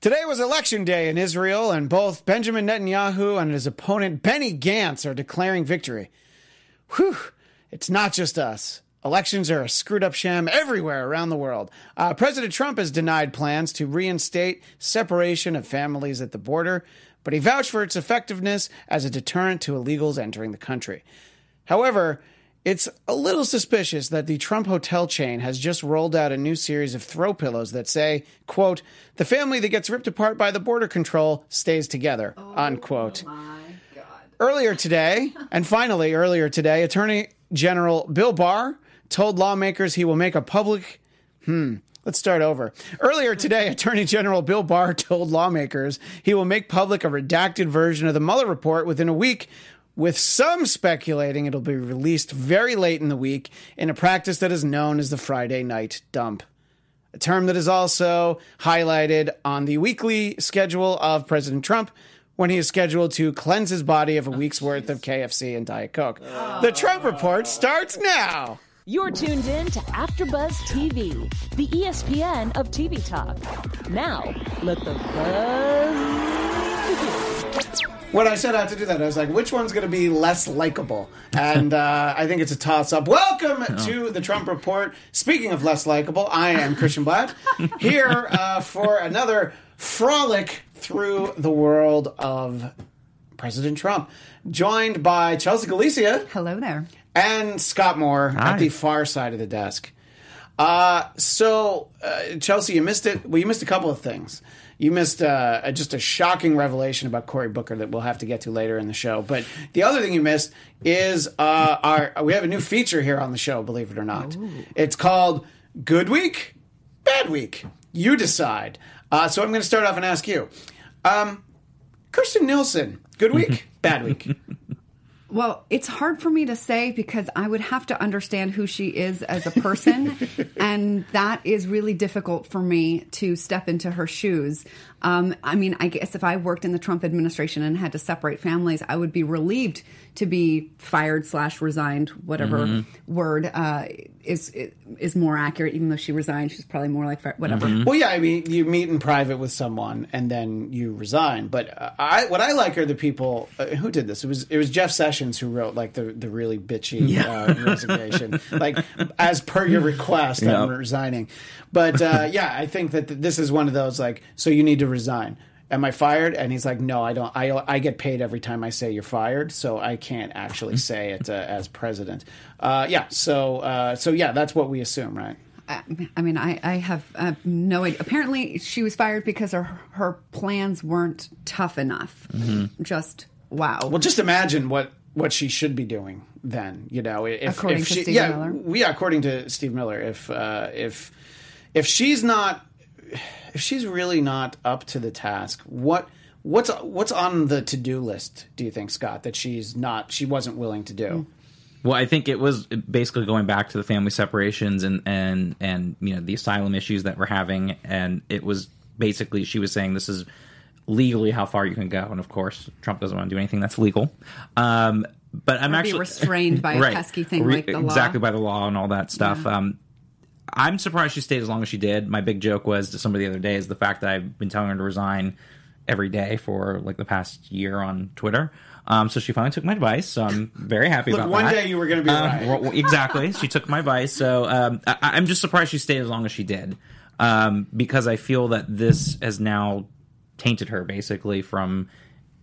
Today was election day in Israel, and both Benjamin Netanyahu and his opponent Benny Gantz are declaring victory. Whew, it's not just us. Elections are a screwed up sham everywhere around the world. Uh, President Trump has denied plans to reinstate separation of families at the border, but he vouched for its effectiveness as a deterrent to illegals entering the country. However, it's a little suspicious that the Trump hotel chain has just rolled out a new series of throw pillows that say, quote, the family that gets ripped apart by the border control stays together, unquote. Earlier today, and finally earlier today, Attorney General Bill Barr told lawmakers he will make a public. Hmm. Let's start over. Earlier today, Attorney General Bill Barr told lawmakers he will make public a redacted version of the Mueller report within a week, with some speculating it'll be released very late in the week in a practice that is known as the Friday night dump. A term that is also highlighted on the weekly schedule of President Trump when he is scheduled to cleanse his body of a oh, week's worth of KFC and Diet Coke. Oh. The Trump Report starts now. You're tuned in to AfterBuzz TV, the ESPN of TV talk. Now, let the buzz begin. When I set out to do that, I was like, which one's going to be less likable? And uh, I think it's a toss up. Welcome to the Trump Report. Speaking of less likable, I am Christian Blatt here uh, for another frolic through the world of President Trump, joined by Chelsea Galicia Hello there. and Scott Moore Hi. at the far side of the desk. Uh, so, uh, Chelsea, you missed it. Well, you missed a couple of things. You missed uh, just a shocking revelation about Cory Booker that we'll have to get to later in the show. But the other thing you missed is uh, our we have a new feature here on the show. Believe it or not, it's called Good Week, Bad Week. You decide. Uh, so I'm going to start off and ask you, um, Kirstjen Nielsen. Good week, bad week. Well, it's hard for me to say because I would have to understand who she is as a person. and that is really difficult for me to step into her shoes. Um, I mean, I guess if I worked in the Trump administration and had to separate families, I would be relieved to be fired slash resigned, whatever word uh, is is more accurate. Even though she resigned, she's probably more like fi- whatever. Well, yeah, I mean, you meet in private with someone and then you resign. But uh, I, what I like are the people uh, who did this. It was it was Jeff Sessions who wrote like the the really bitchy uh, resignation, like as per your request, I'm resigning. But uh, yeah, I think that th- this is one of those like, so you need to resign. Am I fired? And he's like, no, I don't. I I get paid every time I say you're fired, so I can't actually say it uh, as president. Uh, yeah, so uh, so yeah, that's what we assume, right? I mean, I, I have uh, no idea. Apparently, she was fired because her her plans weren't tough enough. Just wow. Well, just imagine what what she should be doing then. You know, if, According if to she, Steve yeah, Miller? yeah, according to Steve Miller, if uh, if if she's not, if she's really not up to the task, what what's what's on the to do list? Do you think, Scott, that she's not, she wasn't willing to do? Well, I think it was basically going back to the family separations and and and you know the asylum issues that we're having, and it was basically she was saying this is legally how far you can go, and of course Trump doesn't want to do anything that's legal. Um, but I'm Or be actually restrained by a pesky thing like the law. exactly by the law and all that stuff. Yeah. Um, I'm surprised she stayed as long as she did. My big joke was to somebody the other day is the fact that I've been telling her to resign every day for like the past year on Twitter. Um, so she finally took my advice. So I'm very happy Look, about one that. One day you were going to be Um, right. exactly. She took my advice. So um, I, I'm just surprised she stayed as long as she did um, because I feel that this has now tainted her basically from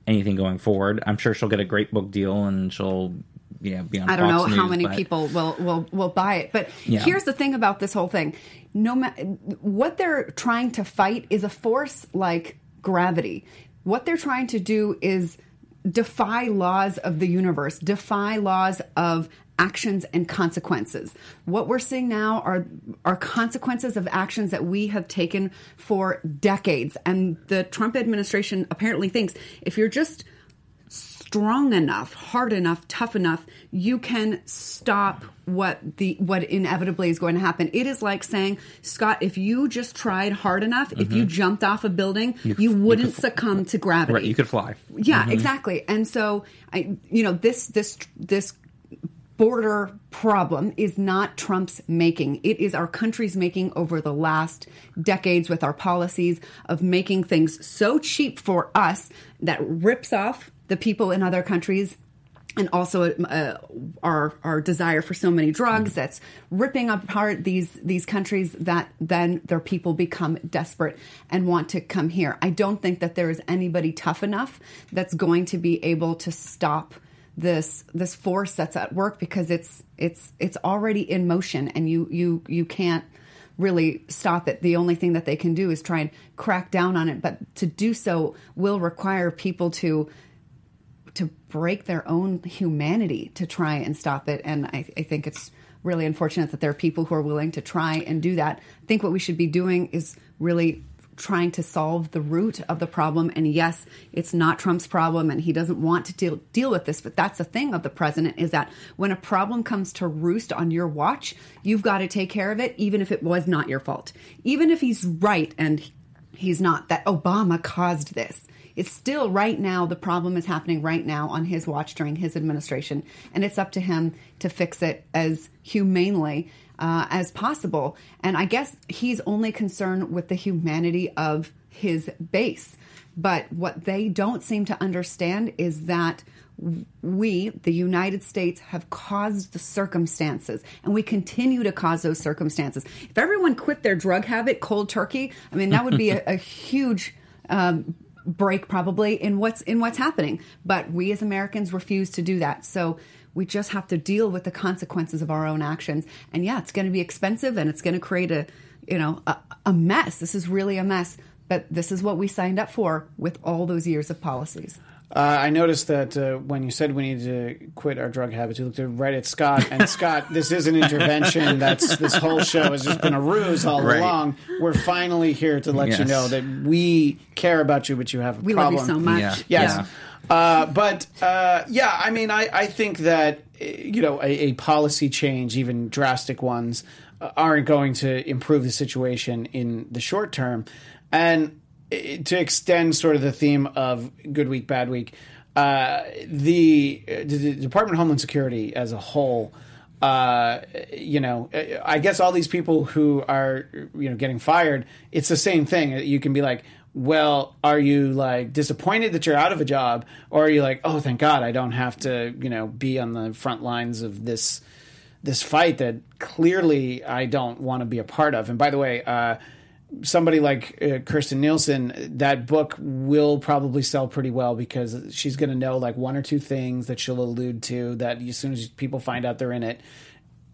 anything going forward. I'm sure she'll get a great book deal and she'll you know, be on I don't Fox know how many but- people will, will will buy it. But Yeah. here's the thing about this whole thing: no, ma- what they're trying to fight is a force like gravity. What they're trying to do is defy laws of the universe, defy laws of actions and consequences. What we're seeing now are are consequences of actions that we have taken for decades. And the Trump administration apparently thinks if you're just strong enough, hard enough, tough enough, you can stop what the what inevitably is going to happen. It is like saying, Scott, if you just tried hard enough, if you mm-hmm. jumped off a building, you, wouldn't succumb to gravity. Right, you could fly. Yeah, mm-hmm. exactly. And so I you know, this this this border problem is not Trump's making. It is our country's making over the last decades with our policies of making things so cheap for us that rips off the people in other countries and also uh, our our desire for so many drugs that's ripping apart these these countries that then their people become desperate and want to come here. I don't think that there is anybody tough enough that's going to be able to stop this this force that's at work because it's it's it's already in motion and you you you can't really stop it. The only thing that they can do is try and crack down on it, but to do so will require people to to break their own humanity to try and stop it. And I, I, think it's really unfortunate that there are people who are willing to try and do that. I think what we should be doing is really trying to solve the root of the problem. And yes, it's not Trump's problem and he doesn't want to deal, deal with this. But that's the thing of the president is that when a problem comes to roost on your watch, you've got to take care of it, even if it was not your fault. Even if he's right and he's not, that Obama caused this it's still right now, the problem is happening right now on his watch during his administration. And it's up to him to fix it as humanely uh, as possible. And I guess he's only concerned with the humanity of his base. But what they don't seem to understand is that we, the United States, have caused the circumstances and we continue to cause those circumstances. If everyone quit their drug habit cold turkey, I mean, that would be a, a huge um, break probably in what's in what's happening. But we as americans refuse to do that. So we just have to deal with the consequences of our own actions. And yeah it's going to be expensive and it's going to create a you know a, a mess. This is really a mess. But this is what we signed up for with all those years of policies uh, I noticed that uh, when you said we need to quit our drug habits, you looked right at Scott. And Scott, this is an intervention. That's this whole show has just been a ruse all Right. along. We're finally here to let you know that we care about you, but you have a we problem. love you so much Yeah. Yes. Uh, but uh, yeah, I mean, I, I think that uh, you know a, a policy change, even drastic ones, uh, aren't going to improve the situation in the short term. And to extend sort of the theme of good week, bad week, uh, the, uh, the Department of Homeland Security as a whole. Uh, you know, I guess all these people who are, you know, getting fired, it's the same thing. You can be like, well, are you like disappointed that you're out of a job, or are you like, oh, thank God, I don't have to, you know, be on the front lines of this this fight that clearly I don't want to be a part of. And by the way, uh, somebody like uh, Kirstjen Nielsen, that book will probably sell pretty well because she's going to know like one or two things that she'll allude to that as soon as people find out they're in it,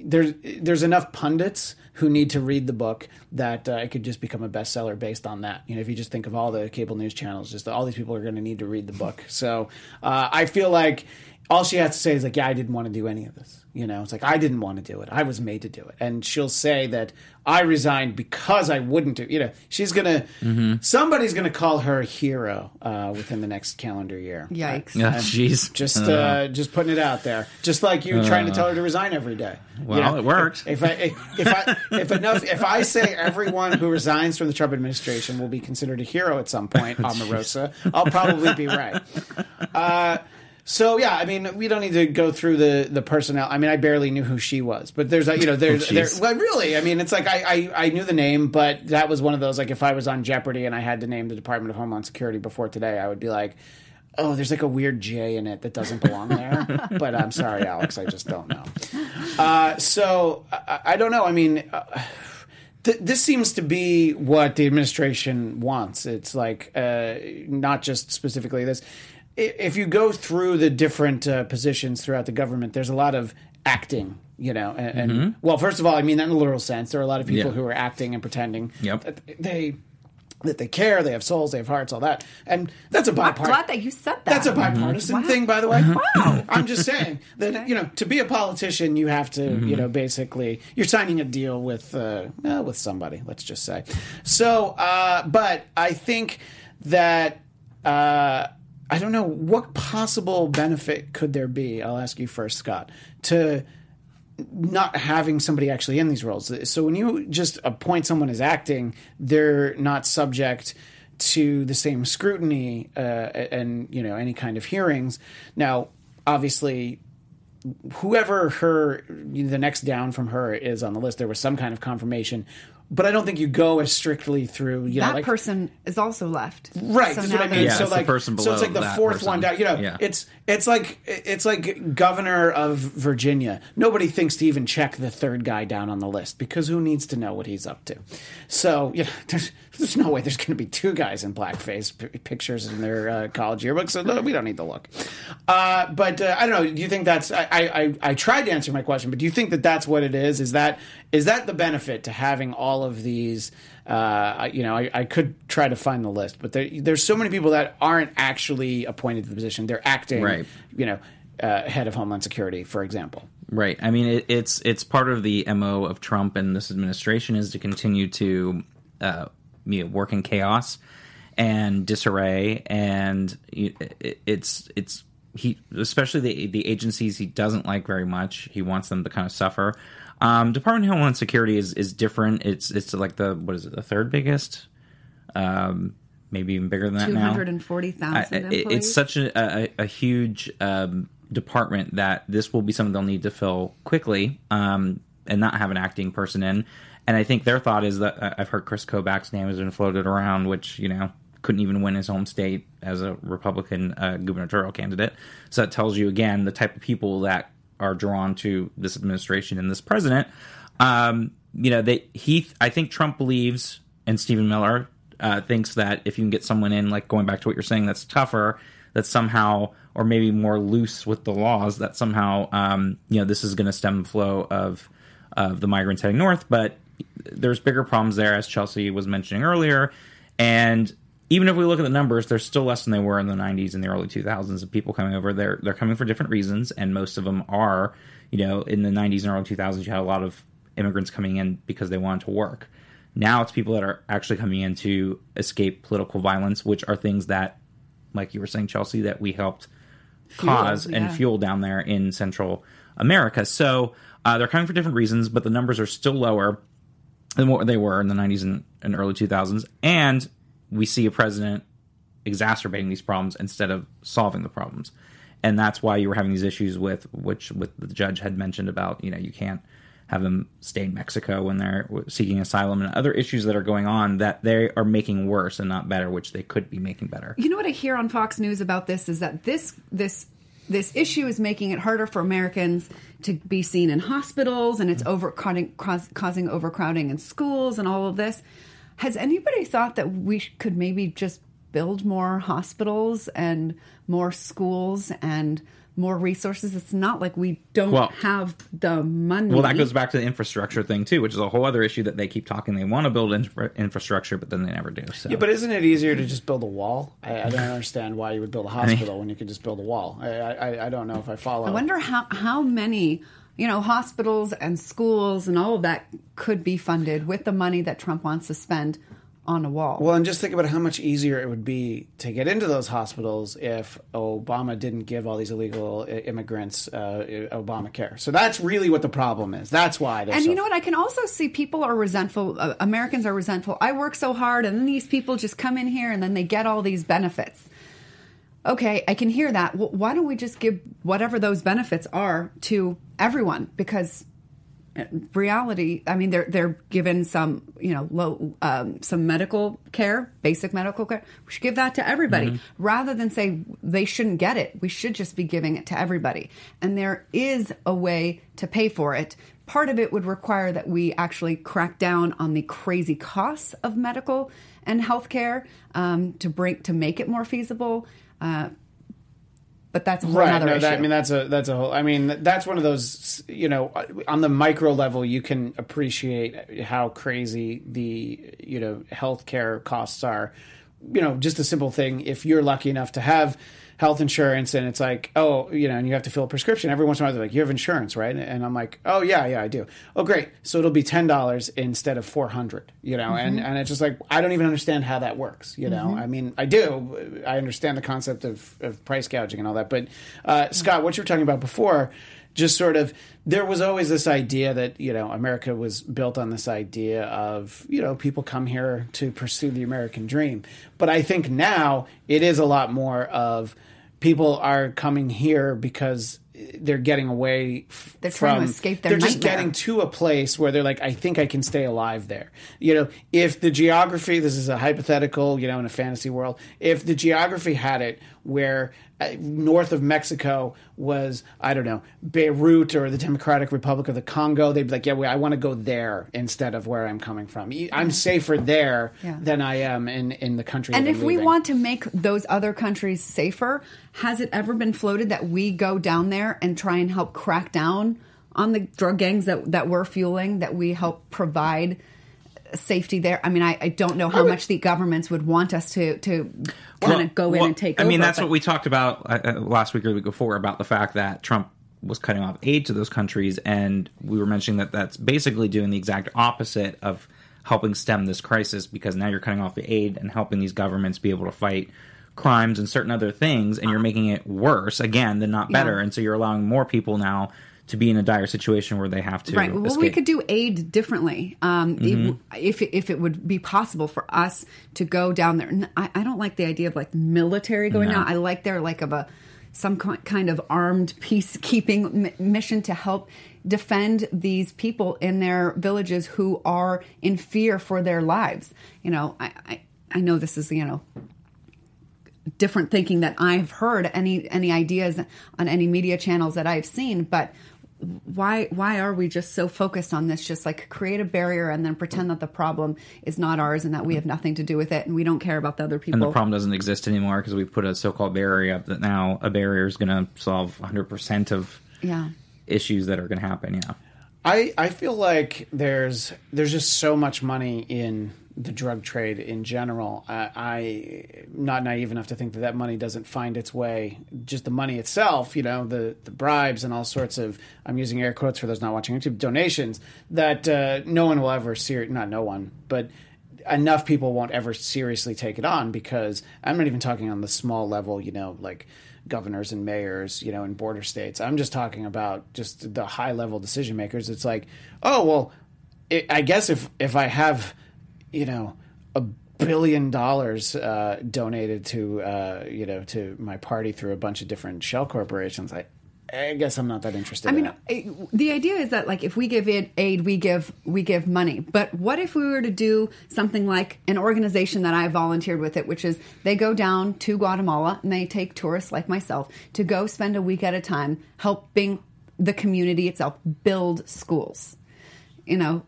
there's there's enough pundits who need to read the book that uh, it could just become a bestseller based on that. You know, if you just think of all the cable news channels, just all these people are going to need to read the book. So uh, I feel like all she has to say is like, "Yeah, I didn't want to do any of this." You know, it's like I didn't want to do it. I was made to do it, and she'll say that I resigned because I wouldn't do. You know, she's gonna somebody's gonna call her a hero uh, within the next calendar year. Yikes. Yeah, jeez. Just, Uh, uh, just putting it out there. Just like you trying to tell her to resign every day. Well, it worked. If I, if I, if enough, if I say everyone who resigns from the Trump administration will be considered a hero at some point, Omarosa, I'll probably be right. So yeah, I mean, we don't need to go through the the personnel. I mean, I barely knew who she was, but there's a you know there's Oh, there. Well, really, I mean, it's like I, I I knew the name, but that was one of those like if I was on Jeopardy and I had to name the Department of Homeland Security before today, I would be like. Oh, there's like a weird J in it that doesn't belong there. but I'm sorry, Alex, I just don't know. Uh, so I, I don't know. I mean, uh, th- this seems to be what the administration wants. It's like uh, not just specifically this. I- If you go through the different uh, positions throughout the government, there's a lot of acting. You know, and, and well, first of all, I mean that in a literal sense. There are a lot of people Mm-hmm. Yeah. who are acting and pretending Yep. that they that they care, they have souls, they have hearts, all that, and that's a I'm bipartisan. glad that you said that. That's a bipartisan Wow. thing, by the way. Wow. I'm just saying that you know to be a politician, you have to you know basically you're signing a deal with uh, uh, with somebody. Let's just say. So, uh, but I think that. Uh, I don't know what possible benefit could there be. I'll ask you first, Scott, to not having somebody actually in these roles. So when you just appoint someone as acting, they're not subject to the same scrutiny uh, and you know any kind of hearings. Now, obviously, whoever her the next down from her is on the list, there was some kind of confirmation. But I don't think you go as strictly through. You know, that like, person is also left. Right, So that's what I mean. Yeah, so it's the like, person so it's like the fourth person. one down. You know, Yeah. it's it's like it's like governor of Virginia. Nobody thinks to even check the third guy down on the list because who needs to know what he's up to? So you know, there's there's no way there's going to be two guys in blackface p- pictures in their uh, college yearbooks. So no, we don't need to look. Uh, but uh, I don't know. Do you think that's? I I I tried to answer my question, but do you think that that's what it is? Is that is that the benefit to having all of these? Uh, you know, I, I could try to find the list, but there, there's so many people that aren't actually appointed to the position. They're acting, Right. you know, uh, head of Homeland Security, for example. Right. I mean, it, it's it's part of the mo of Trump and this administration is to continue to uh, you know, work in chaos and disarray, and it, it- it's it's he especially the the agencies he doesn't like very much. He wants them to kind of suffer. Um, Department of Homeland Security is is different. It's it's like the what is it the third biggest, um, maybe even bigger than that Two now. hundred and forty thousand it's such a, a, a huge um, department that this will be something they'll need to fill quickly um, and not have an acting person in. And I think their thought is that uh, I've heard Chris Kobach's name has been floated around, which you know couldn't even win his home state as a Republican uh, gubernatorial candidate. So that tells you again the type of people that are drawn to this administration and this president. Um, you know, they he I think Trump believes and Stephen Miller uh, thinks that if you can get someone in, like going back to what you're saying, that's tougher, that somehow, or maybe more loose with the laws, that somehow, um, you know, this is going to stem the flow of of the migrants heading north. But there's bigger problems there, as Chelsea was mentioning earlier, and even if we look at the numbers, they're still less than they were in the 90s and the early 2000s of people coming over. They're they're coming for different reasons, and most of them are, you know, in the 90s and early 2000s, you had a lot of immigrants coming in because they wanted to work. Now it's people that are actually coming in to escape political violence, which are things that, like you were saying, Chelsea, that we helped cause and fuel down there in Central America. So uh, they're coming for different reasons, but the numbers are still lower than what they were in the 90s and, and early 2000s. And we see a president exacerbating these problems instead of solving the problems. And that's why you were having these issues with which with the judge had mentioned about, you know, you can't have them stay in Mexico when they're seeking asylum and other issues that are going on that they are making worse and not better, which they could be making better. You know what I hear on Fox News about this is that this this this issue is making it harder for Americans to be seen in hospitals, and it's cause, causing overcrowding in schools, and all of this. Has anybody thought that we could maybe just build more hospitals and more schools and more resources? It's not like we don't Well- have the money. Well, that goes back to the infrastructure thing too, which is a whole other issue that they keep talking. They want to build infra- infrastructure, but then they never do. So, Yeah, but isn't it easier to just build a wall? I, I don't understand why you would build a hospital when you could just build a wall. I, I, I don't know if I follow. I wonder how how many you know hospitals and schools and all of that could be funded with the money that Trump wants to spend on a wall. Well, and just think about how much easier it would be to get into those hospitals if Obama didn't give all these illegal immigrants uh, Obamacare. So that's really what the problem is. That's why. and so- you know what? I can also see people are resentful. Uh, Americans are resentful. I work so hard, and then these people just come in here and then they get all these benefits. Okay, I can hear that. Well, why don't we just give whatever those benefits are to everyone? Because reality, I mean, they're they're given some, you know, low um, some medical care, basic medical care. We should give that to everybody rather than say they shouldn't get it. We should just be giving it to everybody. And there is a way to pay for it. Part of it would require that we actually crack down on the crazy costs of medical and healthcare um, to bring to make it more feasible. Uh, but that's a whole right other no, issue. that, i mean that's a that's a whole i mean that's one of those you know on the micro level you can appreciate how crazy the you know healthcare costs are you know just a simple thing if you're lucky enough to have health insurance and it's like oh you know and you have to fill a prescription every once in a while. They're like you have insurance right? And i'm like oh yeah yeah i do. Oh great. So it'll be $10 instead of 400 you know? And mm-hmm. and it's just like i don't even understand how that works you know? Mm-hmm. I mean i do. I understand the concept of, of price gouging and all that. But uh, mm-hmm. scott what you were talking about before just sort of there was always this idea that you know America was built on this idea of you know people come here to pursue the American dream. But I think now it is a lot more of people are coming here because they're getting away. F- They're trying to from- escape their They're just getting to a place where they're like, I think I can stay alive there. You know, if the geography, this is a hypothetical, you know, in a fantasy world, if the geography had it where uh, north of Mexico was, I don't know, Beirut or the Democratic Republic of the Congo, they'd be like, yeah, well, I want to go there instead of where I'm coming from. I'm safer there Yeah. than I am in, in the country. And if we want to make those other countries safer, has it ever been floated that we go down there and try and help crack down on the drug gangs that, that we're fueling, that we help provide safety there? I mean, I, I don't know how much the governments would want us to, to kind of go in Well, and take I mean, over, that's but- what we talked about uh, uh, last week or the week before about the fact that Trump was cutting off aid to those countries, and we were mentioning that that's basically doing the exact opposite of helping stem this crisis because now you're cutting off the aid and helping these governments be able to fight crimes and certain other things, and you're making it worse again than not better, Yeah. and so you're allowing more people now to be in a dire situation where they have to Right. Well, we could do aid differently. Um, Mm-hmm. if if it would be possible for us to go down there, I I don't like the idea of like military going No. down. I like there like of a some ki- kind of armed peacekeeping m- mission to help defend these people in their villages who are in fear for their lives. You know, I I, I know this is you know different thinking that I've heard any any ideas on any media channels that I've seen, but why why are we just so focused on this? Just like create a barrier and then pretend that the problem is not ours and that we have nothing to do with it and we don't care about the other people and the problem doesn't exist anymore because we put a so-called barrier up that now a barrier is going to solve 100% of yeah. issues that are going to happen yeah. I, I feel like there's there's just so much money in the drug trade in general. I, I not naive enough to think that that money doesn't find its way. Just the money itself, you know, the the bribes and all sorts of I'm using air quotes for those not watching YouTube donations that uh, no one will ever see. not no one, but enough people won't ever seriously take it on because I'm not even talking on the small level, you know, like governors and mayors, you know, in border states. I'm just talking about just the high level decision makers. It's like, oh well, it, I guess if if I have, you know, a billion dollars uh, donated to uh, you know to my party through a bunch of different shell corporations, I I guess I'm not that interested. I in mean, it. the idea is that like if we give it aid, we give we give money. But what if we were to do something like an organization that I volunteered with it, which is they go down to Guatemala and they take tourists like myself to go spend a week at a time helping the community itself build schools. You know,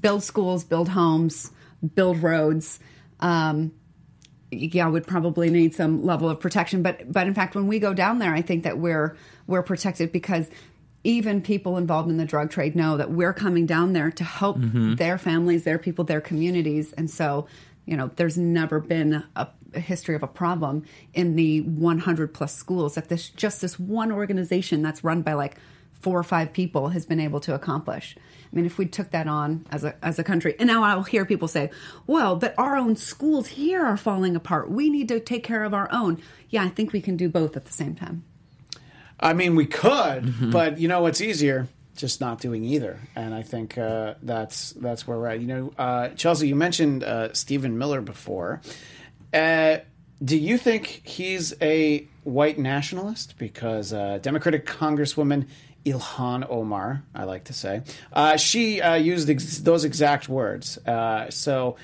build schools, build homes, build roads. Um, yeah, would probably need some level of protection. But but in fact, when we go down there, I think that we're we're protected because even people involved in the drug trade know that we're coming down there to help their families, their people, their communities, and so you know, there's never been a, a history of a problem in the 100 plus schools that this just this one organization that's run by like four or five people has been able to accomplish. I mean, if we took that on as a as a country, and now I'll hear people say, "Well, but our own schools here are falling apart. We need to take care of our own." Yeah, I think we can do both at the same time. I mean, we could, Mm-hmm. but you know what's easier? Just not doing either. And I think uh, that's that's where we're at. You know, uh, Chelsea, you mentioned uh, Stephen Miller before. Uh, do you think he's a white nationalist? Because uh, Democratic Congresswoman Ilhan Omar, I like to say, uh, she uh, used ex- those exact words. Uh, so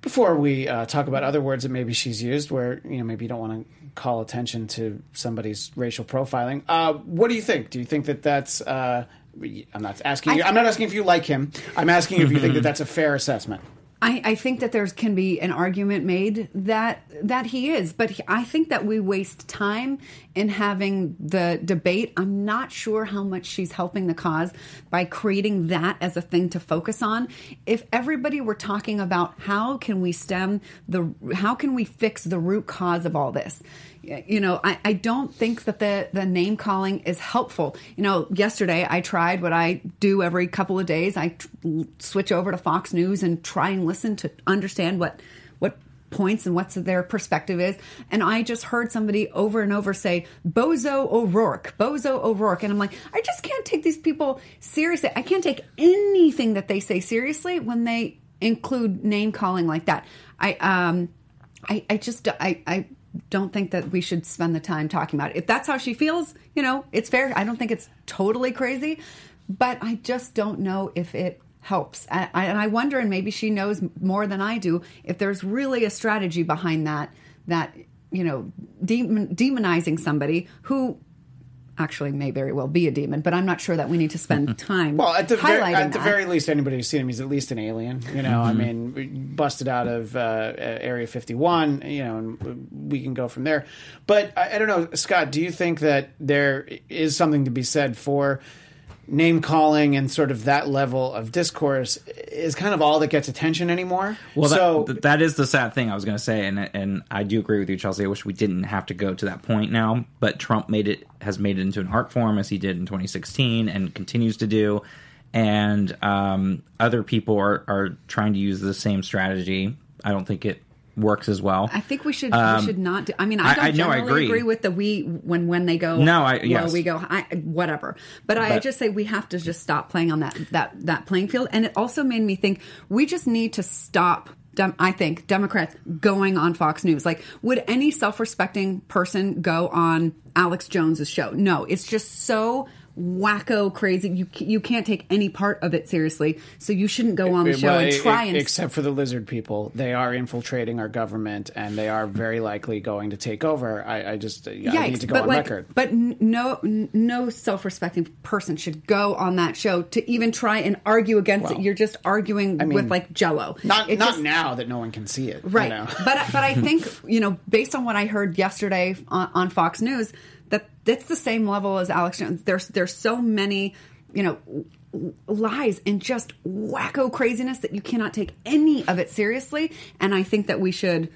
before we uh, talk about other words that maybe she's used, where you know maybe you don't want to call attention to somebody's racial profiling, uh, what do you think? Do you think that that's? Uh, I'm not asking you. I'm not asking if you like him. I'm asking if you think that that's a fair assessment. I, I think that there can be an argument made that that he is, but he, I think that we waste time in having the debate. I'm not sure how much she's helping the cause by creating that as a thing to focus on. If everybody were talking about how can we stem the, how can we fix the root cause of all this, you know, I, I don't think that the the name calling is helpful. You know, yesterday I tried what I do every couple of days. I switch over to Fox News and try and listen to understand what what points and what's their perspective is. And I just heard somebody over and over say Bozo O'Rourke, Bozo O'Rourke, and I'm like, I just can't take these people seriously. I can't take anything that they say seriously when they include name calling like that. I um I I just I I don't think that we should spend the time talking about it. If that's how she feels, you know, it's fair. I don't think it's totally crazy, but I just don't know if it helps. And I, wonder, and maybe she knows more than I do, if there's really a strategy behind that. That you know, demon, demonizing somebody who actually may very well be a demon, but I'm not sure that we need to spend mm-hmm. time Well, at the very, at the that. very least, anybody who's seen him, he's at least an alien. You know, I mm-hmm. mean, busted out of uh, uh, Area 51. You know, and we can go from there. But I, I don't know, Scott. Do you think that there is something to be said for name calling and sort of that level of discourse is kind of all that gets attention anymore? Well, so that, that is the sad thing I was going to say, and and I do agree with you, Chelsea. I wish we didn't have to go to that point now, but Trump made it has made it into an art form as he did in 2016 and continues to do, and um, other people are are trying to use the same strategy. I don't think it works as well. I think we should Um, we should not. Do, I mean, I I- don't I I generally agree. with the we when when they go. No, I- low, yes. we go high, whatever. But, I just say we have to just stop playing on that that that playing field. And it also made me think we just need to stop. I think Democrats going on Fox News. Like, would any self-respecting person go on Alex Jones's show? No, it's just so wacko crazy. You you can't take any part of it seriously. So you shouldn't go on the show Well, and try e- and except for the lizard people, they are infiltrating our government, and they are very likely going to take over. I, I just uh, I need to go but on like, record. but no, no self-respecting person should go on that show to even try and argue against it. You're just arguing mean, with like Jello. Not It not just- now that no one can see it, you right? know? but but I think you know, based on what I heard yesterday on, on Fox News, that that's the same level as Alex Jones. There's there's so many, you know. Lies and just wacko craziness that you cannot take any of it seriously, and I think that we should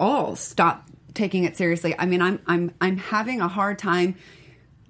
all stop taking it seriously. I mean, I'm I'm I'm having a hard time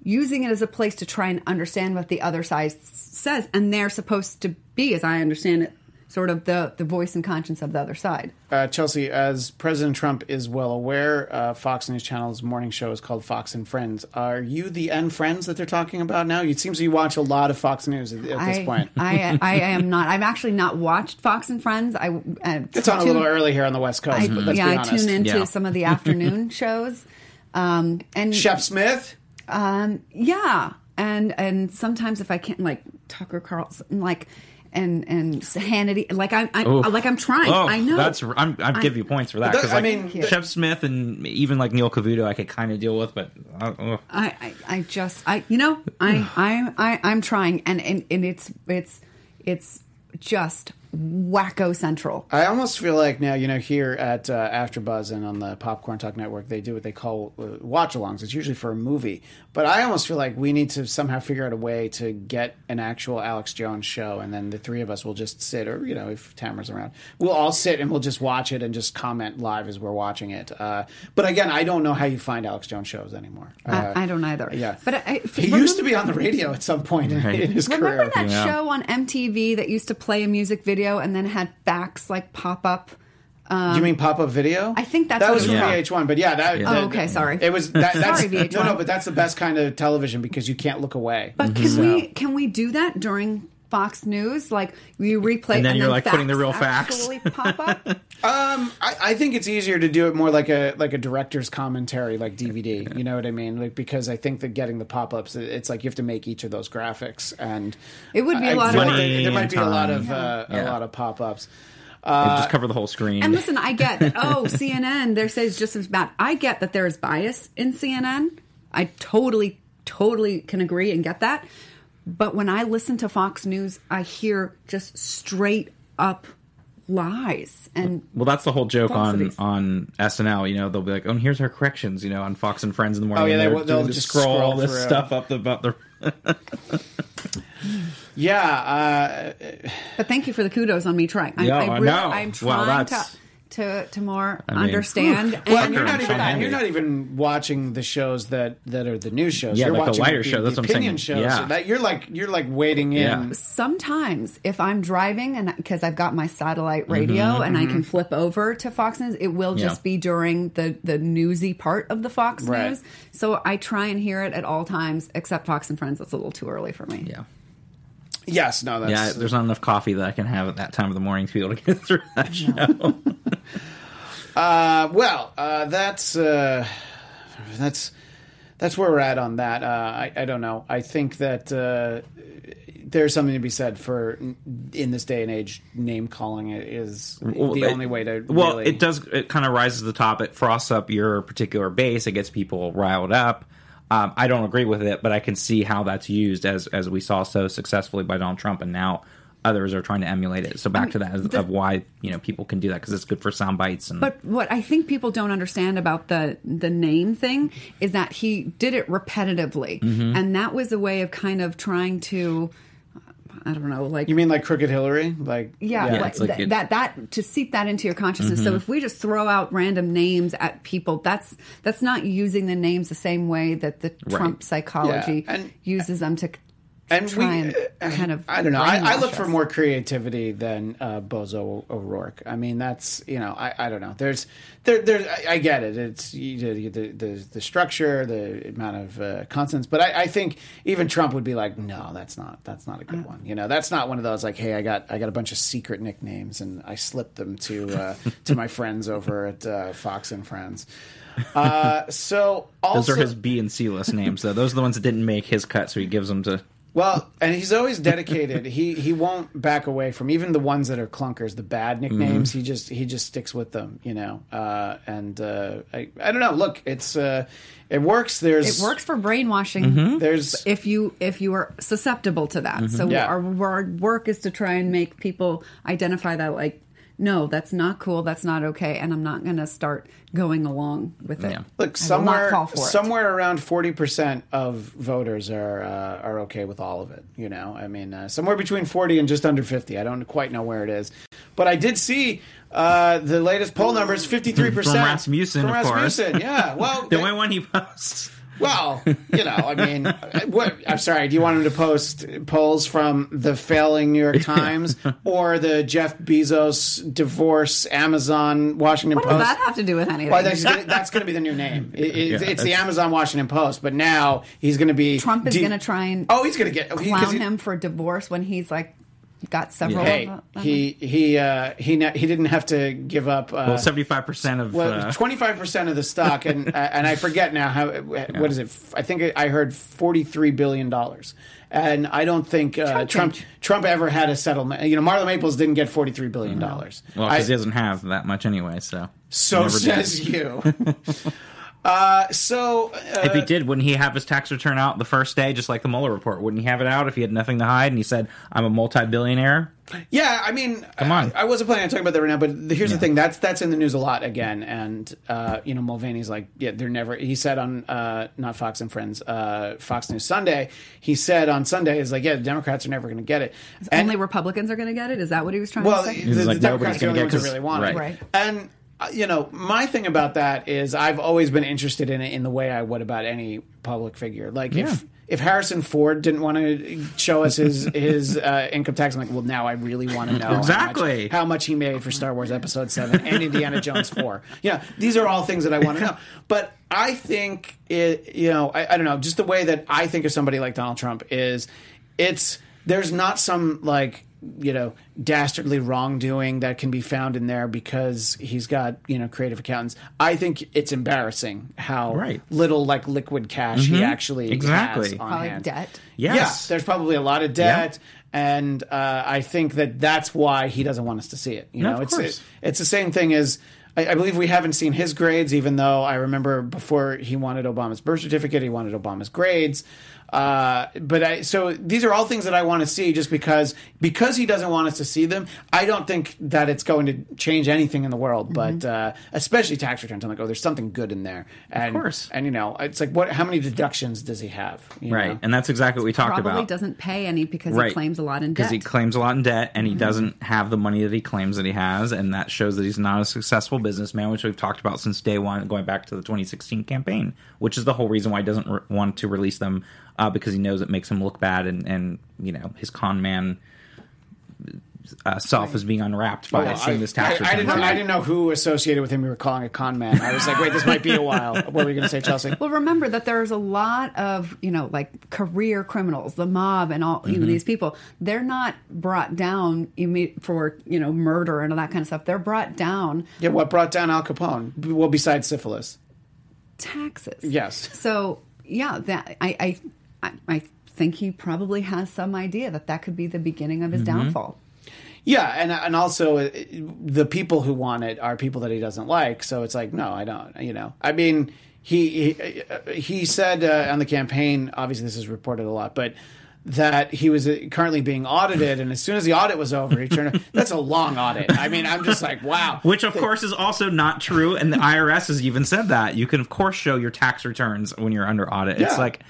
using it as a place to try and understand what the other side says, and they're supposed to be, as I understand it, sort of the the voice and conscience of the other side. Uh, Chelsea, as President Trump is well aware, uh, Fox News Channel's morning show is called Fox and Friends. Are you the N friends that they're talking about now? It seems you watch a lot of Fox News at, at this I, point. I I am not. I've actually not watched Fox and Friends. I uh, it's on a tune- little early here on the West Coast, I, but let's yeah, be I tune into Yeah. some of the afternoon shows, um, and Shep Smith. Um, yeah, and and sometimes if I can't, like Tucker Carlson, like and and Hannity, like I'm, I, Oof. like I'm trying. Oh, I know that's I'm, I'd give you points for that because that- I like mean, Shep Smith and even like Neil Cavuto, I could kind of deal with, but uh, ugh. I, I, I just, I, you know, I, I, I, I'm trying, and, and, and it's, it's, it's just wacko central. I almost feel like now, you know, here at uh, AfterBuzz and on the Popcorn Talk Network, they do what they call uh, watch-alongs. It's usually for a movie, but I almost feel like we need to somehow figure out a way to get an actual Alex Jones show, and then the three of us will just sit, or you know, if Tamara's around, we'll all sit and we'll just watch it and just comment live as we're watching it. Uh, but again, I don't know how you find Alex Jones shows anymore. Uh, I, I don't either. yeah, but I, he used to be on the radio at some point in, in his Remember career. that Yeah. show on MTV that used to play a music video and then had facts like pop up? Do you mean pop up video? I think that's that what was from was VH1. But yeah, that. Yeah. Oh, that- Oh, okay, sorry. It was that, that's Sorry, VH1. no, no, but that's the best kind of television because you can't look away. But can mhm. we can we do that during Fox News? Like we replay And then you're, like, putting the real facts pop up. Um, I, I think it's easier to do it more like a like a director's commentary, like DVD. You know what I mean? Like because I think that getting the pop ups, it's like you have to make each of those graphics, and It would be a I lot feel of like Money there, there might be a lot time. of uh, a lot of pop ups. just cover the whole screen. And listen, I get that. Oh, CNN, there says just as bad. I get that there is bias in CNN. I totally, totally can agree and get that. But when I listen to Fox News, I hear just straight up lies. And Well, that's the whole joke on Falsities. on SNL. You know, they'll be like, "Oh, and here's our corrections." You know, on Fox and Friends in the morning. Oh, yeah, and they, will they'll just scroll, all this through. stuff up the, about the. Yeah, uh, but thank you for the kudos on me trying. I, Yeah, I I really, know. I'm Well, trying to, that's- to to more I mean, understand. and well, and you're not even you're not even watching the shows that that are the news shows. Yeah, you're like the watching lighter show, that's what I'm saying. opinion shows. Yeah. So that you're like you're like waiting in. Sometimes if I'm driving and because I've got my satellite radio Mm-hmm, and I can flip over to Fox News, it will Yeah. just be during the the newsy part of the Fox Right. News. So I try and hear it at all times, except Fox and Friends. That's a little too early for me. Yeah, Yes, no, that's yeah. There's not enough coffee that I can have at that time of the morning to be able to get through that show. Uh, well, uh, that's uh, that's that's where we're at on that. Uh, I, I don't know. I think that uh, there's something to be said for in this day and age, name calling is Well, the it- only way to. Well, really, it does. It kind of rises to the top. It frosts up your particular base. It gets people riled up. Um, I don't agree with it, but I can see how that's used as as we saw so successfully by Donald Trump, and now others are trying to emulate it. So back to that of, the- of why you know people can do that because it's good for sound bites and But what I think people don't understand about the the name thing is that he did it repetitively, Mm-hmm. and that was a way of kind of trying to, I don't know, like you mean like Crooked Hillary? Like yeah, Yeah, like like th- it- that that to seep that into your consciousness. So mm-hmm. if we just throw out random names at people, that's that's not using the names the same way that the Trump psychology Yeah, and- uses them to and try we, and kind of I don't know. I, I look for more creativity than uh, Bozo O'Rourke. I mean, that's you know, I, I don't know. There's there there. I, I get it. It's you, the, the the the structure, the amount of uh, consonants. But I, I think even Trump would be like, no, that's not that's not a good one. You know, that's not one of those like, hey, I got I got a bunch of secret nicknames and I slipped them to uh, to my friends over at uh, Fox and Friends. Uh, so those are his B and C list names. Though those are the ones that didn't make his cut, so he gives them to. Well, and he's always dedicated. he he won't back away from even the ones that are clunkers, the bad nicknames. Mm-hmm. He just he just sticks with them, you know. Uh, and uh, I I don't know. Look, it's uh, it works. There's It works for brainwashing. Mm-hmm. There's if you if you are susceptible to that. So Yeah. our, our work is to try and make people identify that like no, that's not cool, that's not okay, and I'm not going to start going along with it. Yeah. Look somewhere not call for it. somewhere around forty percent of voters are uh, are okay with all of it. You know, I mean, uh, somewhere between forty and just under fifty. I don't quite know where it is, but I did see. Uh, the latest poll numbers, fifty-three percent From Rasmussen, From of course. Rasmussen, yeah. Well, The only one he posts. Well, you know, I mean, what? I'm sorry. Do you want him to post polls from the failing New York Times or the Jeff Bezos divorce, Amazon, Washington What Post? does that have to do with anything? Well, that's gonna, that's going to be the new name. It, it- Yeah, it's the Amazon Washington Post, but now he's going to be Trump is de- going to try and Oh, he's going to get oh, he- clown he- him for divorce when he's like got several. Hey, of them. he he uh, he ne- he didn't have to give up. Uh, Well, seventy five percent of. Well, uh, twenty five percent of the stock, and uh, and I forget now how. What is it? I think I heard forty three billion dollars, and I don't think uh, Trump Trump. Trump ever had a settlement. You know, Marla Maples didn't get forty three billion dollars. well, because he doesn't have that much anyway, so. so Never did. says you. uh, so uh, If he did, wouldn't he have his tax return out the first day, just like the Mueller report? Wouldn't he have it out if he had nothing to hide and he said, "I'm a multi-billionaire"? Yeah, I mean, Come on. I, I wasn't planning on talking about that right now, but the- here's the thing: that's that's in the news a lot again, and uh, you know, Mulvaney's like, yeah, they're never. He said on uh, not Fox and Friends, uh, Fox News Sunday. He said on Sunday, is like, yeah, the Democrats are never going to get it. And- Only Republicans are going to get it. Is that what he was trying well, to the, say? He's the like, Democrats nobody's are the gonna only ones get that this- really want it, right. And you know, my thing about that is I've always been interested in it in the way I would about any public figure. Like Yeah. if if Harrison Ford didn't want to show us his his uh, income tax, I'm like, well, now I really want to know how much- Exactly. how much, he made for Star Wars Episode Seven and Indiana Jones Four. Yeah, these are all things that I want to know. But I think it, you know, I, I don't know, just the way that I think of somebody like Donald Trump is, it's there's not some like you know dastardly wrongdoing that can be found in there because he's got you know creative accountants i think it's embarrassing how Right. little like liquid cash he actually Exactly. has on Probably hand. debt. Yes. Yeah, there's probably a lot of debt, and uh, I think that that's why he doesn't want us to see it. You No, know, of it's course. it's the same thing as. I I believe we haven't seen his grades, even though I remember before he wanted Obama's birth certificate, he wanted Obama's grades. Uh, but I, so these are all things that I want to see, just because because he doesn't want us to see them. I don't think that it's going to change anything in the world, but uh, especially tax returns. I'm like, oh, there's something good in there, and course. and you know, it's like, what? How many deductions does he have? You Right, know? and that's exactly what we talked Probably about. doesn't pay any because right. he claims a lot in debt. because he claims a lot in debt and he doesn't have the money that he claims that he has, and that shows that he's not a successful businessman, which we've talked about since day one, going back to the 2016 campaign, which is the whole reason why he doesn't re- want to release them uh, because he knows it makes him look bad, and and you know his con man uh, self is being unwrapped by Well, seeing I, this tax I, return. I didn't know, I didn't know who associated with him. We were calling a con man. I was like, wait, this might be a while. What were you going to say, Chelsea? Well, remember that there's a lot of you know like career criminals, the mob, and all you know, these people. They're not brought down for you know murder and all that kind of stuff. They're brought down Yeah, what brought down Al Capone? Well, besides syphilis. taxes. Yes. So yeah, that I I I, I think he probably has some idea that that could be the beginning of his downfall. Yeah, and and also uh, the people who want it are people that he doesn't like. So it's like, no, I don't. You know, I mean, he he, uh, he said uh, on the campaign. Obviously, this is reported a lot, but that he was uh, currently being audited, and as soon as the audit was over, he turned. That's a long audit. I mean, I'm just like, wow. Which, of course, is also not true. And the IRS has even said that. You can, of course, show your tax returns when you're under audit. It's like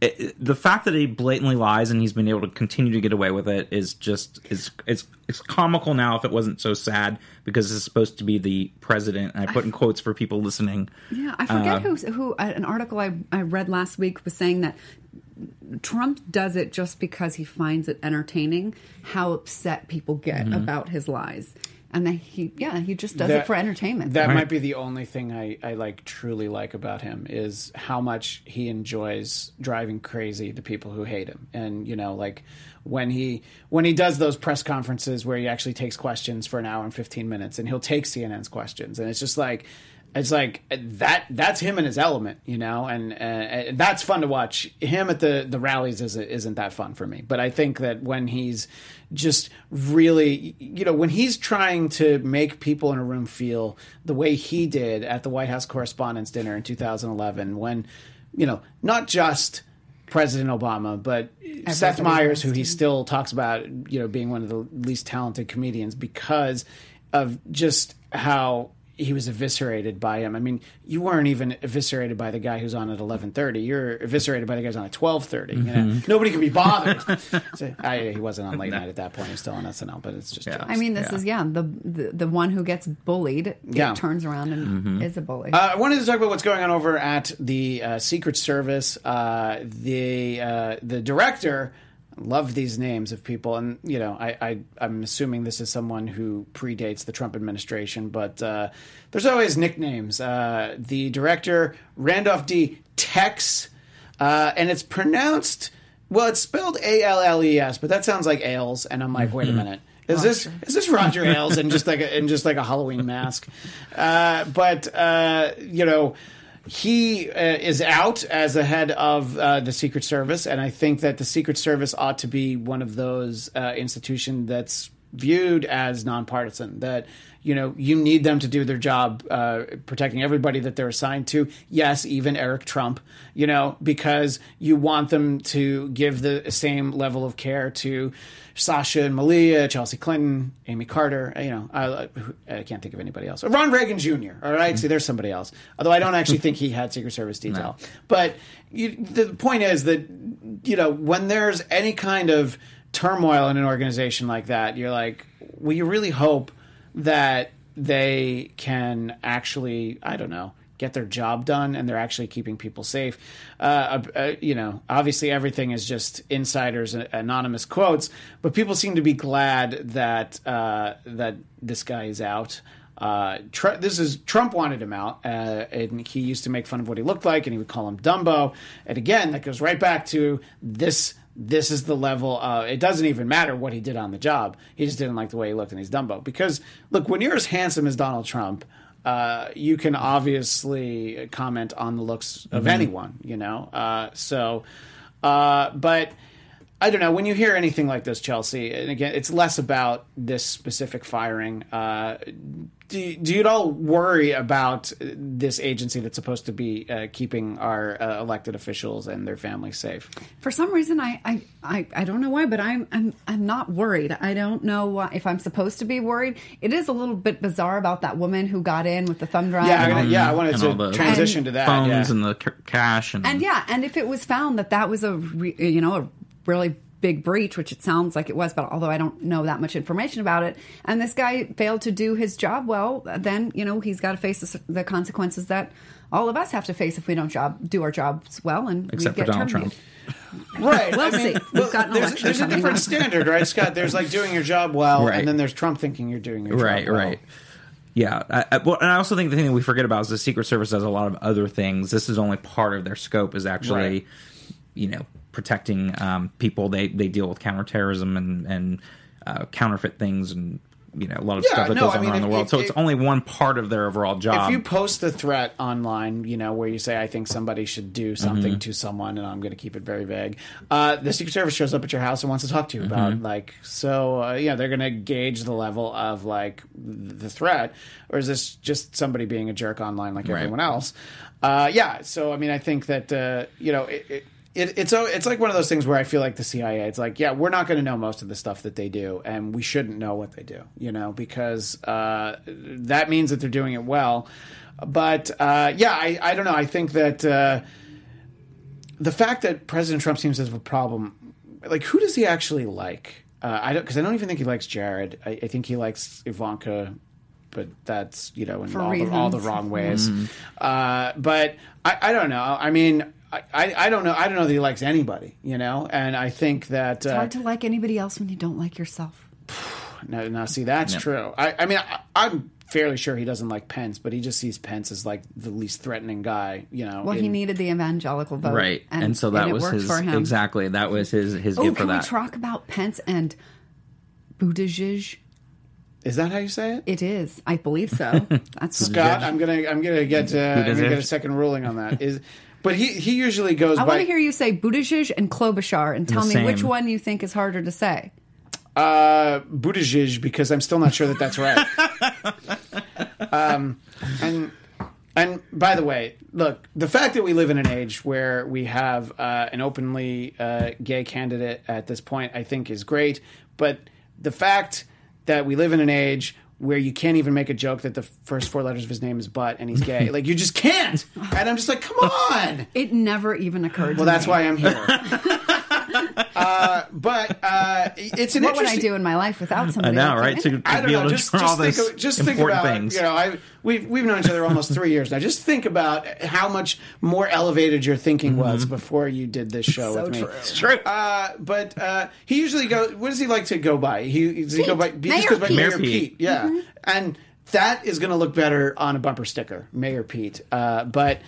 it, the fact that he blatantly lies and he's been able to continue to get away with it is just is it's it's comical now if it wasn't so sad because it's supposed to be the president and I put in quotes for people listening. Yeah, I forget Um, who who uh, an article I I read last week was saying that Trump does it just because he finds it entertaining how upset people get Mm-hmm. about his lies. And that he yeah, he just does That- it for entertainment. That might be the only thing I, I like truly like about him is how much he enjoys driving crazy the people who hate him. And you know, like when he when he does those press conferences where he actually takes questions for an hour and fifteen minutes, and he'll take CNN's questions, and it's just like it's like that that's him in his element, you know, and, uh, and that's fun to watch. Him at the the rallies isn't isn't that fun for me, but I think that when he's just really, you know, when he's trying to make people in a room feel the way he did at the White House Correspondents' Dinner in 2011, when you know, not just President Obama, but Seth Meyers, who he still talks about, you know, being one of the least talented comedians because of just how he was eviscerated by him. I mean, you weren't even eviscerated by the guy who's on at eleven thirty. You're eviscerated by the guy who's on at twelve You know, nobody can be bothered. so, I, he wasn't on late night at that point. He's still on SNL, but it's just. jokes. I mean, this Yeah. is yeah the, the the one who gets bullied Yeah. turns around and is a bully. Uh, I wanted to talk about what's going on over at the uh, Secret Service. Uh, the uh, the director love these names of people, and you know, I, I I'm assuming this is someone who predates the Trump administration, but uh, there's always nicknames. Uh, the director Randolph D. Tex, uh, and it's pronounced well, it's spelled A L L E S, but that sounds like Ailes, and I'm like, wait a minute. Is this is this Roger Ailes and just like a, in just like a Halloween mask? Uh, but uh, you know, he uh, is out as the head of uh, the Secret Service, and I think that the Secret Service ought to be one of those uh, that's viewed as nonpartisan. That you know you need them to do their job uh, protecting everybody that they're assigned to. Yes, even Eric Trump. You know because you want them to give the same level of care to Sasha and Malia, Chelsea Clinton, Amy Carter. You know I, I can't think of anybody else. Ron Reagan Jr. All right, see there's somebody else. Although I don't actually think he had Secret Service detail. But you, the point is that you know when there's any kind of turmoil in an organization like that, you're like, well, you really hope that they can actually, I don't know, get their job done and they're actually keeping people safe. Uh, uh, you know, obviously everything is just insiders, anonymous quotes, but people seem to be glad that uh, that this guy is out. Uh, Tr- this is Trump wanted him out, uh, and he used to make fun of what he looked like, and he would call him Dumbo. And again, that goes right back to this. This is the level. Uh, it doesn't even matter what he did on the job. He just didn't like the way he looked, and he's Dumbo. Because look, when you're as handsome as Donald Trump, uh, you can obviously comment on the looks of anyone. You know, uh, so. Uh, but I don't know. When you hear anything like this, Chelsea, and again, it's less about this specific firing. Uh, do, do you at all worry about this agency that's supposed to be uh, keeping our uh, elected officials and their families safe? For some reason, I, I, I, I don't know why, but I'm, I'm, I'm not worried. I don't know why, if I'm supposed to be worried. It is a little bit bizarre about that woman who got in with the thumb drive. Yeah, I, yeah. I wanted and all to the transition to that. phones yeah. and the c- cash and, And yeah, and if it was found that that was a re, you know a really big breach, which it sounds like it was, but although I don't know that much information about it, and this guy failed to do his job well, then you know he's got to face the, the consequences that all of us have to face if we don't job do our jobs well, and Except we for get Donald terminated. Trump. Right. We'll see. We've got an there's, election there's a different up. standard, right, Scott? There's like doing your job well, Right. and then there's Trump thinking you're doing your job right well. right yeah I, I, well, and i also think the thing that we forget about is the secret service does a lot of other things this is only part of their scope is actually Right. you know protecting um, people they they deal with counterterrorism and and uh, counterfeit things and you know a lot of Yeah, stuff that no, goes I on mean, around if- the world if- so it's if- only one part of their overall job If you post a threat online, you know, where you say, I think somebody should do something Mm-hmm. to someone, and I'm going to keep it very vague, uh, the Secret Service shows up at your house and wants to talk to you about, Mm-hmm. like, so, uh, yeah, they're going to gauge the level of, like, the threat, or is this just somebody being a jerk online like Right. everyone else? Uh, yeah, so, I mean, I think that, uh, you know, it, it, it, it's it's like one of those things where I feel like the CIA. It's like, yeah, we're not going to know most of the stuff that they do, and we shouldn't know what they do, you know, because uh, that means that they're doing it well. But uh, yeah, I, I don't know. I think that uh, the fact that President Trump seems to have a problem, like, who does he actually like? Uh, I don't because I don't even think he likes Jared. I, I think he likes Ivanka. But that's you know in all the, all the wrong ways. Mm-hmm. Uh, but I, I don't know. I mean, I, I, I don't know. I don't know that he likes anybody. You know, and I think that It's uh, hard to like anybody else when you don't like yourself. now, now see that's true. I, I mean, I, I'm fairly sure he doesn't like Pence, but he just sees Pence as like the least threatening guy. You know, Well, he needed the evangelical vote, right and, so that it was his for him. exactly that was his his Oh, gift for can we talk about Pence and Buttigieg? Is that how you say it? It is, I believe so. That's Scott, I'm gonna I'm gonna get uh, I'm gonna get a second ruling on that. Is but he he usually goes I by want to hear you say Buttigieg and Klobuchar and tell me same. which one you think is harder to say. uh, Buttigieg because I'm still not sure that that's right. um, and and by the way, look, the fact that we live in an age where we have uh, an openly uh, gay candidate at this point, I think, is great. But the fact that we live in an age where you can't even make a joke that the first four letters of his name is butt and he's gay, like you just can't. And I'm just like, come on. It never even occurred. Well, that's me. why I'm here. uh, but uh, it's an What would I do in my life without i somebody? know like right him? to, I don't be know. able to Just, do all just think, those just think about things you know. I we've we've known each other almost three years now. Just think about how much more elevated your thinking was before you did this show So with me. true. It's true Uh, but uh, he usually goes. What does he like to go by? He does he go by? He Mayor just goes by Pete. Mayor Mayor Pete. Pete. Yeah, and that is going to look better on a bumper sticker, Mayor Pete. Uh, but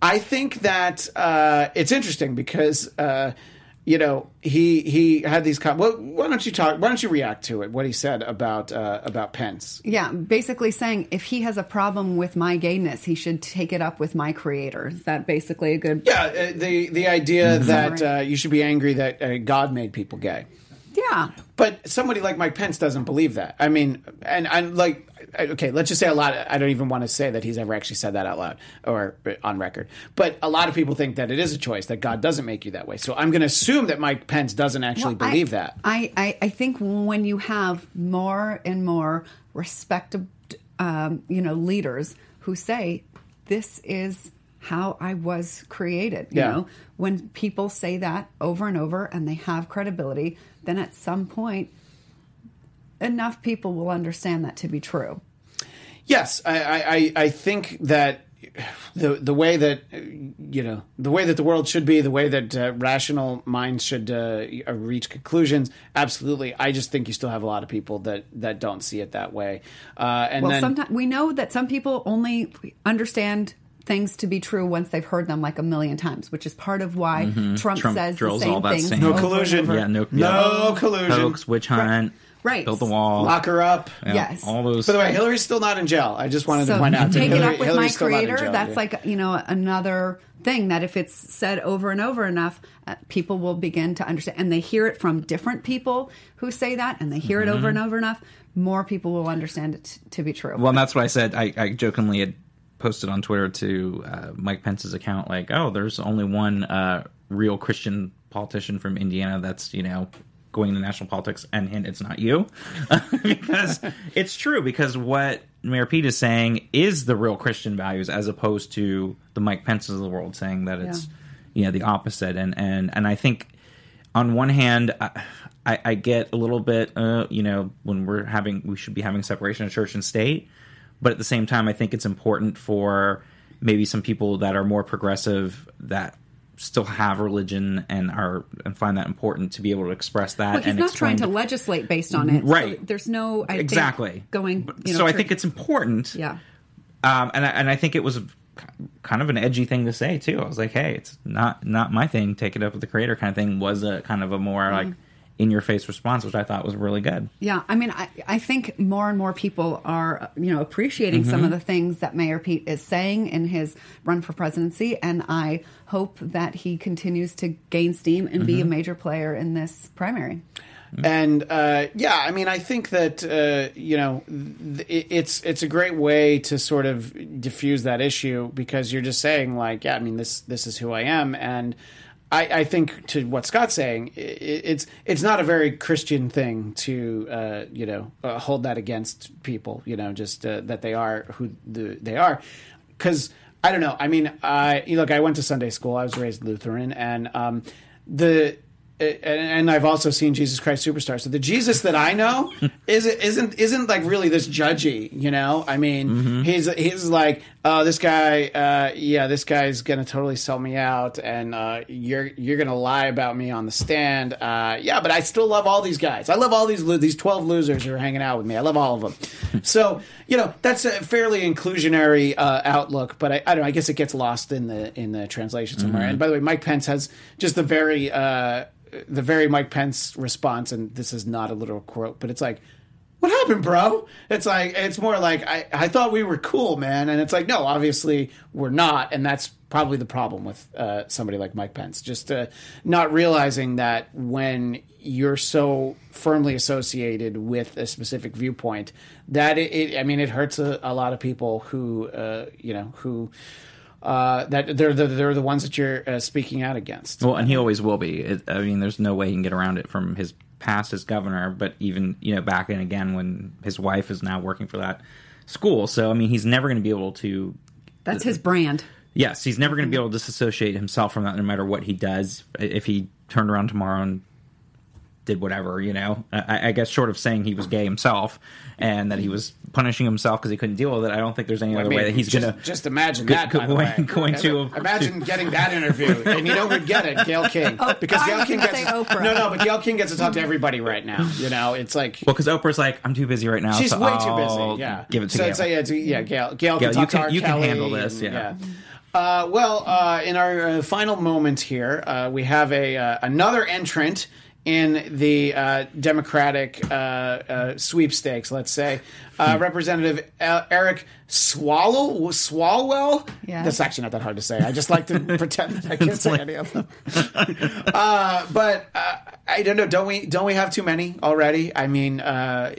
I think that uh, it's interesting because. You know, he he had these. Com- well, why don't you talk? Why don't you react to it? What he said about uh, about Pence? Yeah, basically saying if he has a problem with my gayness, he should take it up with my creator. Is that basically a good? Yeah, uh, the the idea that uh, you should be angry that uh, God made people gay. Yeah. But somebody like Mike Pence doesn't believe that. I mean, and and like, okay, let's just say a lot. I don't even want to say that he's ever actually said that out loud or on record. But a lot of people think that it is a choice that God doesn't make you that way. So I'm going to assume that Mike Pence doesn't actually Well, I- believe that. I, I, I think when you have more and more respected, um, you know, leaders who say this is how I was created, you Yeah. know, when people say that over and over and they have credibility, then at some point, enough people will understand that to be true. Yes, I, I, I- I think that the the way that uh, you know the way that the world should be, the way that uh, rational minds should uh, reach conclusions. Absolutely, I just think you still have a lot of people that that don't see it that way. Uh, and Well, then sometimes we know that some people only understand things to be true once they've heard them like a million times, which is part of why Trump, Trump says the same all that things. same- no collusion. yeah no collusion. no yeah. collusion. hoax witch hunt Right. Build the wall Lock her up. Yeah, Yes. all those By the way, Hillary's still not in jail. I just wanted So to point out. that take it Hillary- up with Hillary's my still not in creator. jail, That's yeah. like you know another thing that if it's said over and over enough, uh, people will begin to understand, and they hear it from different people who say that, and they hear it over and over enough. More people will understand it t- to be true. Well, and that's what I said. I, I jokingly had posted on Twitter to uh, Mike Pence's account, like, "Oh, there's only one uh, real Christian politician from Indiana that's you know going into national politics, and hint, it's not you," because it's true. Because what Mayor Pete is saying is the real Christian values, as opposed to the Mike Pences of the world saying that it's you know the opposite. And and and I think on one hand, I, I, I get a little bit, uh, you know, when we're having, we should be having separation of church and state. But at the same time, I think it's important for maybe some people that are more progressive that still have religion and are and find that important to be able to express that. Well, he's and not trying to legislate based on it. Right. So there's no I think, exactly going. You know, so I think it's important. yeah. um, and I, and I think it was kind of an edgy thing to say too. I was like, hey, it's not not my thing. Take it up with the creator, kind of thing. Was a kind of a more like in your face response, which I thought was really good. Yeah, I mean, I, I think more and more people are, you know, appreciating some Mm-hmm. of the things that Mayor Pete is saying in his run for presidency, and I hope that he continues to gain steam and Mm-hmm. be a major player in this primary. And uh, yeah, I mean, I think that uh, you know th- it's it's a great way to sort of diffuse that issue because you're just saying like, yeah, I mean, this this is who I am, and I, I think to what Scott's saying, i- i it's it's not a very Christian thing to uh, you know uh, hold that against people, you know, just uh, that they are who the, they are, because I don't know. I mean, I look, I went to Sunday school. I was raised Lutheran, and um, the and, I've also seen Jesus Christ Superstar. So the Jesus that I know is isn't isn't like really this judgy, you know. I mean, he's he's like, oh, this guy, uh, yeah, this guy's gonna totally sell me out, and uh, you're you're gonna lie about me on the stand. Uh, yeah, but I still love all these guys. I love all these lo- these twelve losers who are hanging out with me. I love all of them. so you know, that's a fairly inclusionary uh, outlook, but I, I don't know. I guess it gets lost in the in the translation somewhere. And by the way, Mike Pence has just the very. Uh, the very Mike Pence response, and this is not a literal quote, but it's like, "What happened, bro?" It's like it's more like I I thought we were cool, man, and it's like no, obviously we're not, and that's probably the problem with uh, somebody like Mike Pence, just uh, not realizing that when you're so firmly associated with a specific viewpoint that it, it I mean it hurts a, a lot of people who uh, you know who. Uh, that they're the they're the ones that you're uh, speaking out against. Well, and he always will be. It, I mean, there's no way he can get around it from his past as governor, but even you know back in again when his wife is now working for that school. So I mean, he's never going to be able to. That's his brand. Yes, he's never going to be mm-hmm. able to disassociate himself from that, no matter what he does. If he turned around tomorrow and did whatever, you know, I, I guess short of saying he was gay himself and that he was punishing himself because he couldn't deal with it, I don't think there's any other I mean, way that he's just, going to just imagine go- that. go- by the way. going to- imagine getting that interview, and you know who'd get it? Gayle King, because I Gayle King gets Oprah. no, no, but Gayle King gets to talk to everybody right now. You know, it's like Well, because Oprah's like, I'm too busy right now. she's so way too I'll busy. Yeah, give it to so Gayle. it's, uh, yeah, it's, yeah, Gayle. Gayle, Gayle, can you talk can- to R. you can handle this, and- yeah. Uh, well, uh, in our uh, final moment here, uh, we have a uh, another entrant in the uh, Democratic uh, uh, sweepstakes. Let's say uh, Representative uh, Eric Swallow Swalwell. Yes. That's actually not that hard to say. I just like to pretend that I can't say any of them. uh, but uh, I don't know. Don't we? Don't we have too many already? I mean, uh,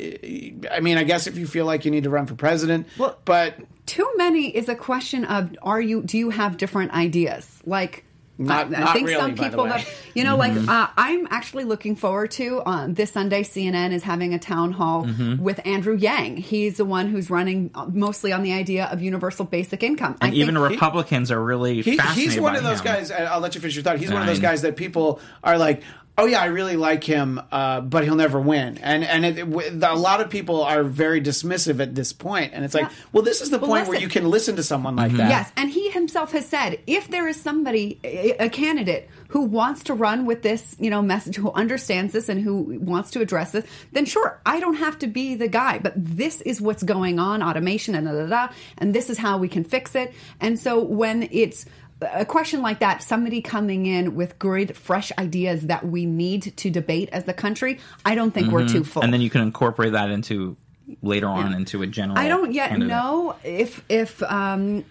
I mean, I guess if you feel like you need to run for president, Well- but Too many is a question of are you do you have different ideas? Like Not- I, I not think really, some people way. have you know like uh, I'm actually looking forward to um, this Sunday CNN is having a town hall with Andrew Yang. He's the one who's running uh, mostly on the idea of universal basic income. and I even think, Republicans are really he, fascinated he's one by of those him. guys. I'll let you finish your thought. He's one of those guys that people are like, "Oh yeah, I really like him, uh, but he'll never win." And and it, it, a lot of people are very dismissive at this point. And it's like, Yeah. well, this is the Well, point where you can listen to someone Mm-hmm. like that. Yes, and he himself has said if there is somebody, a a candidate who wants to run with this, you know, message, who understands this and who wants to address this, then sure, I don't have to be the guy. But this is what's going on, automation and da da da, and this is how we can fix it. And so when it's a question like that, somebody coming in with great, fresh ideas that we need to debate as the country, I don't think we're too full. Mm-hmm. and then you can incorporate that into later on into a general. I don't yet know if if um,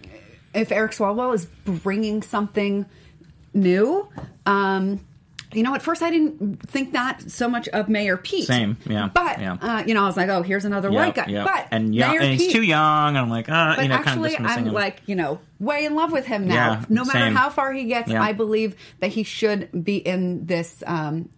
if Eric Swalwell is bringing something new. Um, you know, at first I didn't think that so much of Mayor Pete. Same, yeah, But yeah. Uh, you know, I was like, oh, here's another Yeah, white guy. yeah. But and young, Mayor and he's Pete, too young. And I'm like, uh, But you know, kind of actually, I'm him. like, you know, way in love with him now. Yeah, no matter same. how far he gets, Yeah. I believe that he should be in this um,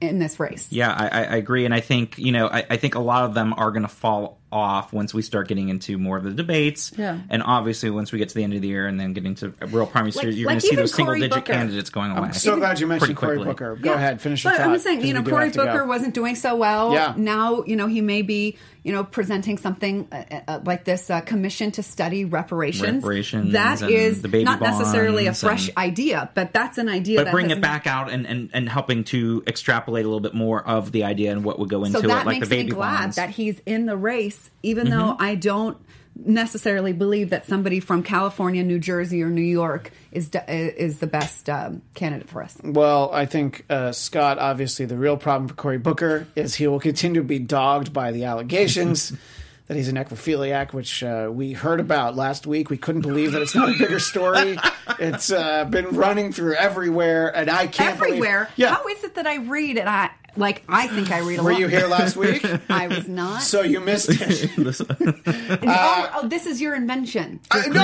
in this race. Yeah, I, I I agree, and I think you know, I, I think a lot of them are going to fall off once we start getting into more of the debates. Yeah. and obviously once we get to the end of the year and then getting to a real primary Like- series, you're like going to see those single Cory digit Booker. candidates going away. I'm so glad you mentioned Cory. Booker. Go Yeah. ahead, finish your but thought. I'm saying, you know, Cory have to go. Booker wasn't doing so well. Yeah. Now, you know, he may be, you know, presenting something uh, uh, like this uh, commission to study reparations. Reparations That is not necessarily a fresh and- idea, but that's an idea. but bring it back out and, and, and helping to extrapolate a little bit more of the idea and what would go into so that it, like makes the baby me glad bonds. that he's in the race, even though Mm-hmm. I don't necessarily believe that somebody from California, New Jersey, or New York is is the best um, candidate for us. Well, I think uh, Scott. Obviously, the real problem for Cory Booker is he will continue to be dogged by the allegations that he's a necrophiliac, which uh, we heard about last week. We couldn't believe that it's not a bigger story. it's uh, been running through everywhere, and I can't believe- Everywhere. Yeah, How is it that I read and I like? I think I read a were lot. Were you here last week? I was not. so you missed it. This- oh, oh, this is your invention. Your I, no.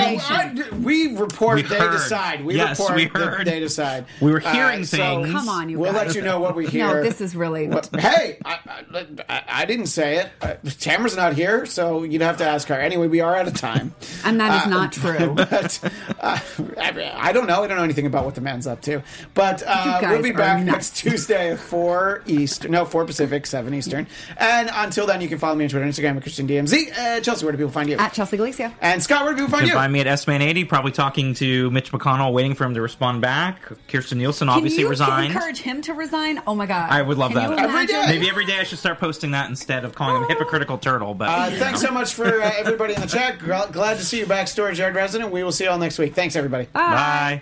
I, we report. We they heard. decide. We Yes, report. we heard. They decide. We were hearing so things. Come on, you we'll guys. let you know what we hear. No, this is really. What- hey, I, I, I didn't say it. Uh, Tamara's not here, so you'd have to ask her. Anyway, we are out of time. And that is Uh, not true. But uh, I, I don't know. I don't know anything about what the man's up to. But uh, we'll be back nuts. next Tuesday at 4 Eastern. No, 4 Pacific, 7 Eastern. And until then, you can follow me on Twitter and Instagram at Christian DMZ. Uh, Chelsea, where do people find you? At Chelsea Galicia. and Scott, where do people find You you? can find me at S-Man80, probably talking to Mitch McConnell, waiting for him to respond back. Kirstjen Nielsen obviously Can you resigned. encourage him to resign? Oh my god! I would love Can that. You Every. Maybe every day I should start posting that instead of calling him a hypocritical turtle. But Uh, thanks know. so much for uh, everybody in the chat. Glad to see you back, Storage Yard resident. We will see you all next week. Thanks, everybody. Bye.